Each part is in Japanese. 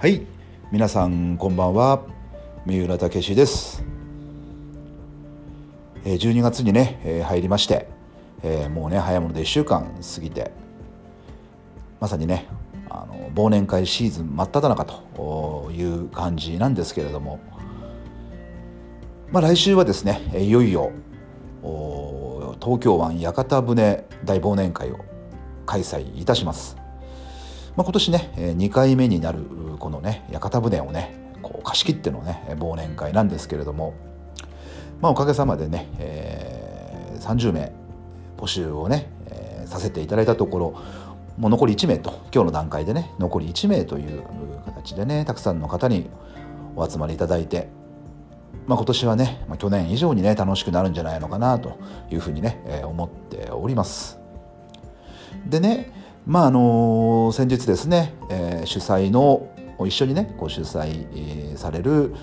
はい。皆さんこんばんは。三浦武史です。え12月にね、入りまして、えーもうね早いもので1週間過ぎてまさにねあの忘年会シーズン真っ只中という感じなんですけれども、まあ、来週はですねいよいよ東京湾屋形船大忘年会を開催いたします。まあ、今年ね2回目になるこのね屋形船をねこう貸し切ってのね忘年会なんですけれども、まあ、おかげさまでね、えー30名募集をね、えーさせていただいたところもう残り1名と今日の段階でね残り1名という形でねたくさんの方にお集まりいただいて、まあ、今年はね、まあ、去年以上にね楽しくなるんじゃないのかなというふうにね、えー思っております。でねまああの先日ですね、えー主催の一緒にねこ主催、えーされる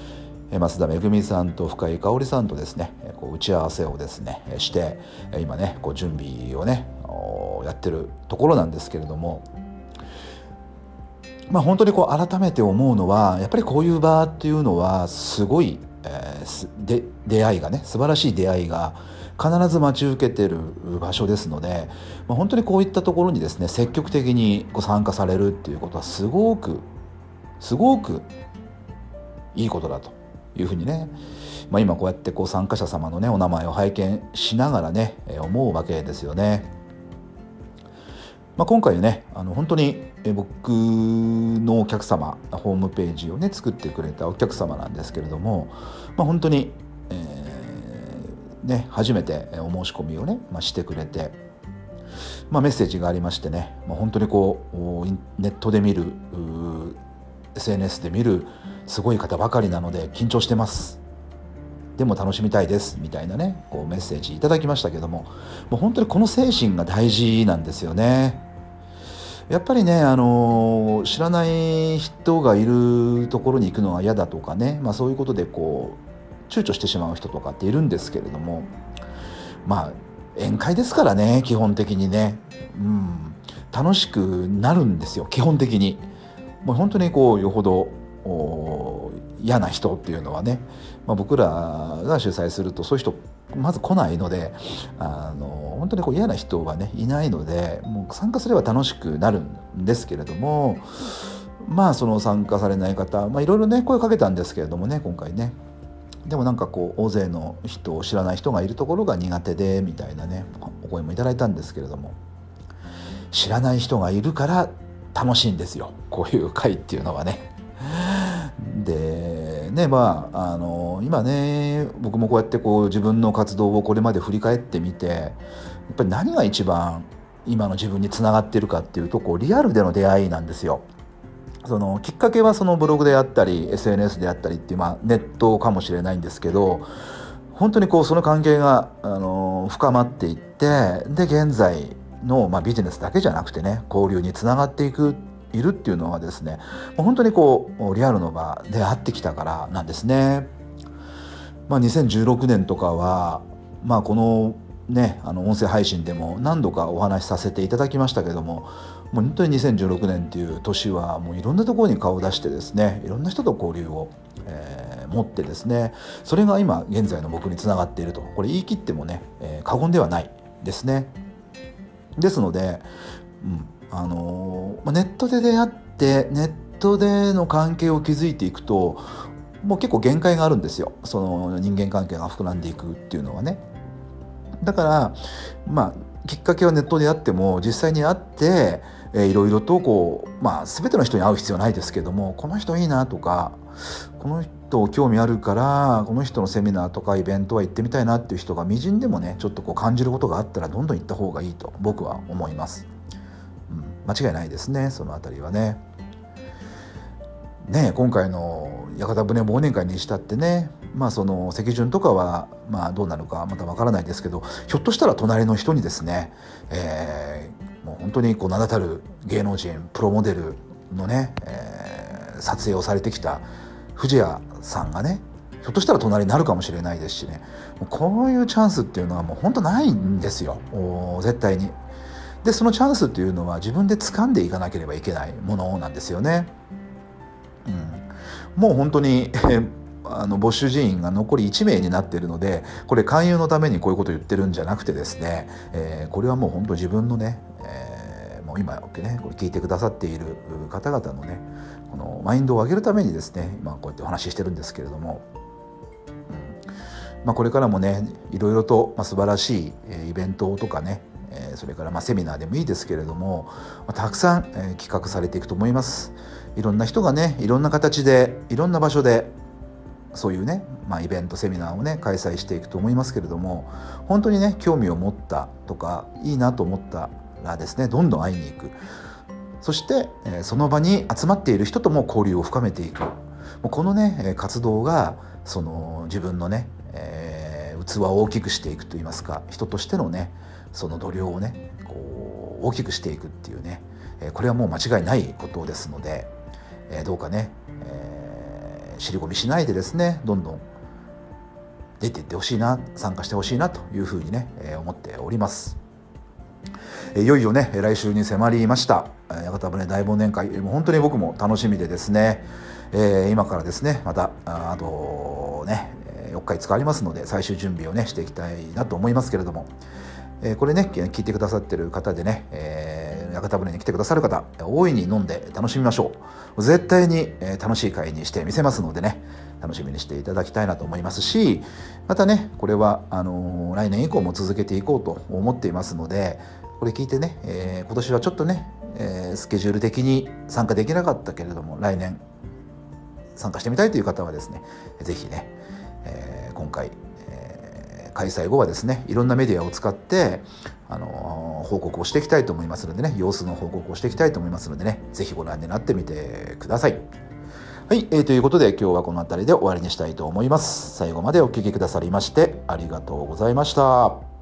増田めぐみさんと深井香織さんとですねこう打ち合わせをですねして今ねこう準備をねやってるところなんですけれどもまあ本当にこう改めて思うのはやっぱりこういう場っていうのはすごい、えーすで出会いがね素晴らしい出会いが必ず待ち受けてる場所ですので、まあ、本当にこういったところにですね積極的にこう参加されるっていうことはすごくすごくいいことだというふうにね、まあ、今こうやってこう参加者様のねお名前を拝見しながらね思うわけですよね。まあ、今回ねあの本当に僕のお客様ホームページをね作ってくれたお客様なんですけれども、まあ、本当に、ね、初めてお申し込みをね、まあ、してくれて、まあ、メッセージがありましてね、まあ、本当にこうネットで見る SNS で見るすごい方ばかりなので緊張してますでも楽しみたいですみたいなねこうメッセージいただきましたけどももう本当にこの精神が大事なんですよね。やっぱりね、あの知らない人がいるところに行くのは嫌だとかね、まあ、そういうことでこう躊躇してしまう人とかっているんですけれどもまあ宴会ですからね基本的にね、うん、楽しくなるんですよ基本的に。もう本当にこうよほど嫌な人っていうのはね、まあ、僕らが主催するとそういう人まず来ないのであの本当にこう嫌な人はねいないのでもう参加すれば楽しくなるんですけれどもまあその参加されない方まあいろいろね声かけたんですけれどもね今回ね。でもなんかこう大勢の人を知らない人がいるところが苦手でみたいなねお声もいただいたんですけれども知らない人がいるから楽しいんですよこういう会っていうのはね。でねまああの今ね僕もこうやってこう自分の活動をこれまで振り返ってみてやっぱり何が一番今の自分につながってるかっていうとこうリアルでの出会いなんですよ。そのきっかけはそのブログであったり SNS であったりっていう、まあ、ネットかもしれないんですけど本当にこうその関係があの深まっていってで現在の、まあ、ビジネスだけじゃなくてね交流につながっていくいるっていうのはですね本当にこうリアルの場で会ってきたからなんですね。まあ、2016年とかは、まあ、このねあの音声配信でも何度かお話しさせていただきましたけどももう本当に2016年っていう年はもういろんなところに顔を出してですねいろんな人と交流を、えー持ってですねそれが今現在の僕につながっているとこれ言い切ってもね、えー過言ではないですね。ですので、うんあのーネットで出会ってネットでの関係を築いていくともう結構限界があるんですよその人間関係が膨らんでいくっていうのはね。だからまあきっかけはネットであっても実際に会って、えーいろいろとこうまあ全ての人に会う必要はないですけどもこの人いいなとかこの人興味あるからこの人のセミナーとかイベントは行ってみたいなっていう人がみじんでもねちょっとこう感じることがあったらどんどん行った方がいいと僕は思います。うん、間違いないですねその辺りはね。ね今回の屋形船忘年会にしたってねまあその席順とかはまあどうなるかまたわからないですけどひょっとしたら隣の人にですね、えーもう本当にこう名だたる芸能人プロモデルのね、えー撮影をされてきた藤谷さんがねひょっとしたら隣になるかもしれないですしねこういうチャンスっていうのはもう本当ないんですよ絶対に。でそのチャンスっていうのは自分で掴んでいかなければいけないものなんですよね。もう本当にあの募集人員が残り1名になっているのでこれ勧誘のためにこういうことを言ってるんじゃなくてですね、えー、これはもう本当自分のね、えー、もう今ねこれ聞いてくださっている方々のねこのマインドを上げるためにですね今こうやってお話ししてるんですけれども、うん。まあ、これからもねいろいろと素晴らしいイベントとかねそれからまセミナーでもいいですけれどもたくさん企画されていくと思います。いろんな人がねいろんな形でいろんな場所でそういうね、まあ、イベントセミナーをね開催していくと思いますけれども本当にね興味を持ったとかいいなと思ったらですねどんどん会いに行く。そして、その場に集まっている人とも交流を深めていく。もうこのね活動がその自分のね、えー、器を大きくしていくといいますか人としてのねその度量をねこう大きくしていくっていうねこれはもう間違いないことですのでえどうかね、えー、尻込みしないでですねどんどん出ていってほしいな参加してほしいなというふうにねえ思っております。いよいよね来週に迫りました。屋形船大忘年会。もう本当に僕も楽しみでですね、えー、今からですねまたあとね4日5日ありますので最終準備をねしていきたいなと思いますけれども、えー、これね聞いてくださってる方でね、えー、屋形船に来てくださる方大いに飲んで楽しみましょう。絶対に楽しい会にしてみせますのでね楽しみにしていただきたいなと思いますしまたねこれはあのー、来年以降も続けていこうと思っていますのでこれ聞いてね、えー、今年はちょっとね、えー、スケジュール的に参加できなかったけれども来年参加してみたいという方はですね是非ね、え、今回、開催後はですねいろんなメディアを使ってあの報告をしていきたいと思いますのでね様子の報告をしていきたいと思いますのでね是非ご覧になってみてください。はい、えー、ということで今日はこの辺りで終わりにしたいと思います。最後までお聴きくださりましてありがとうございました。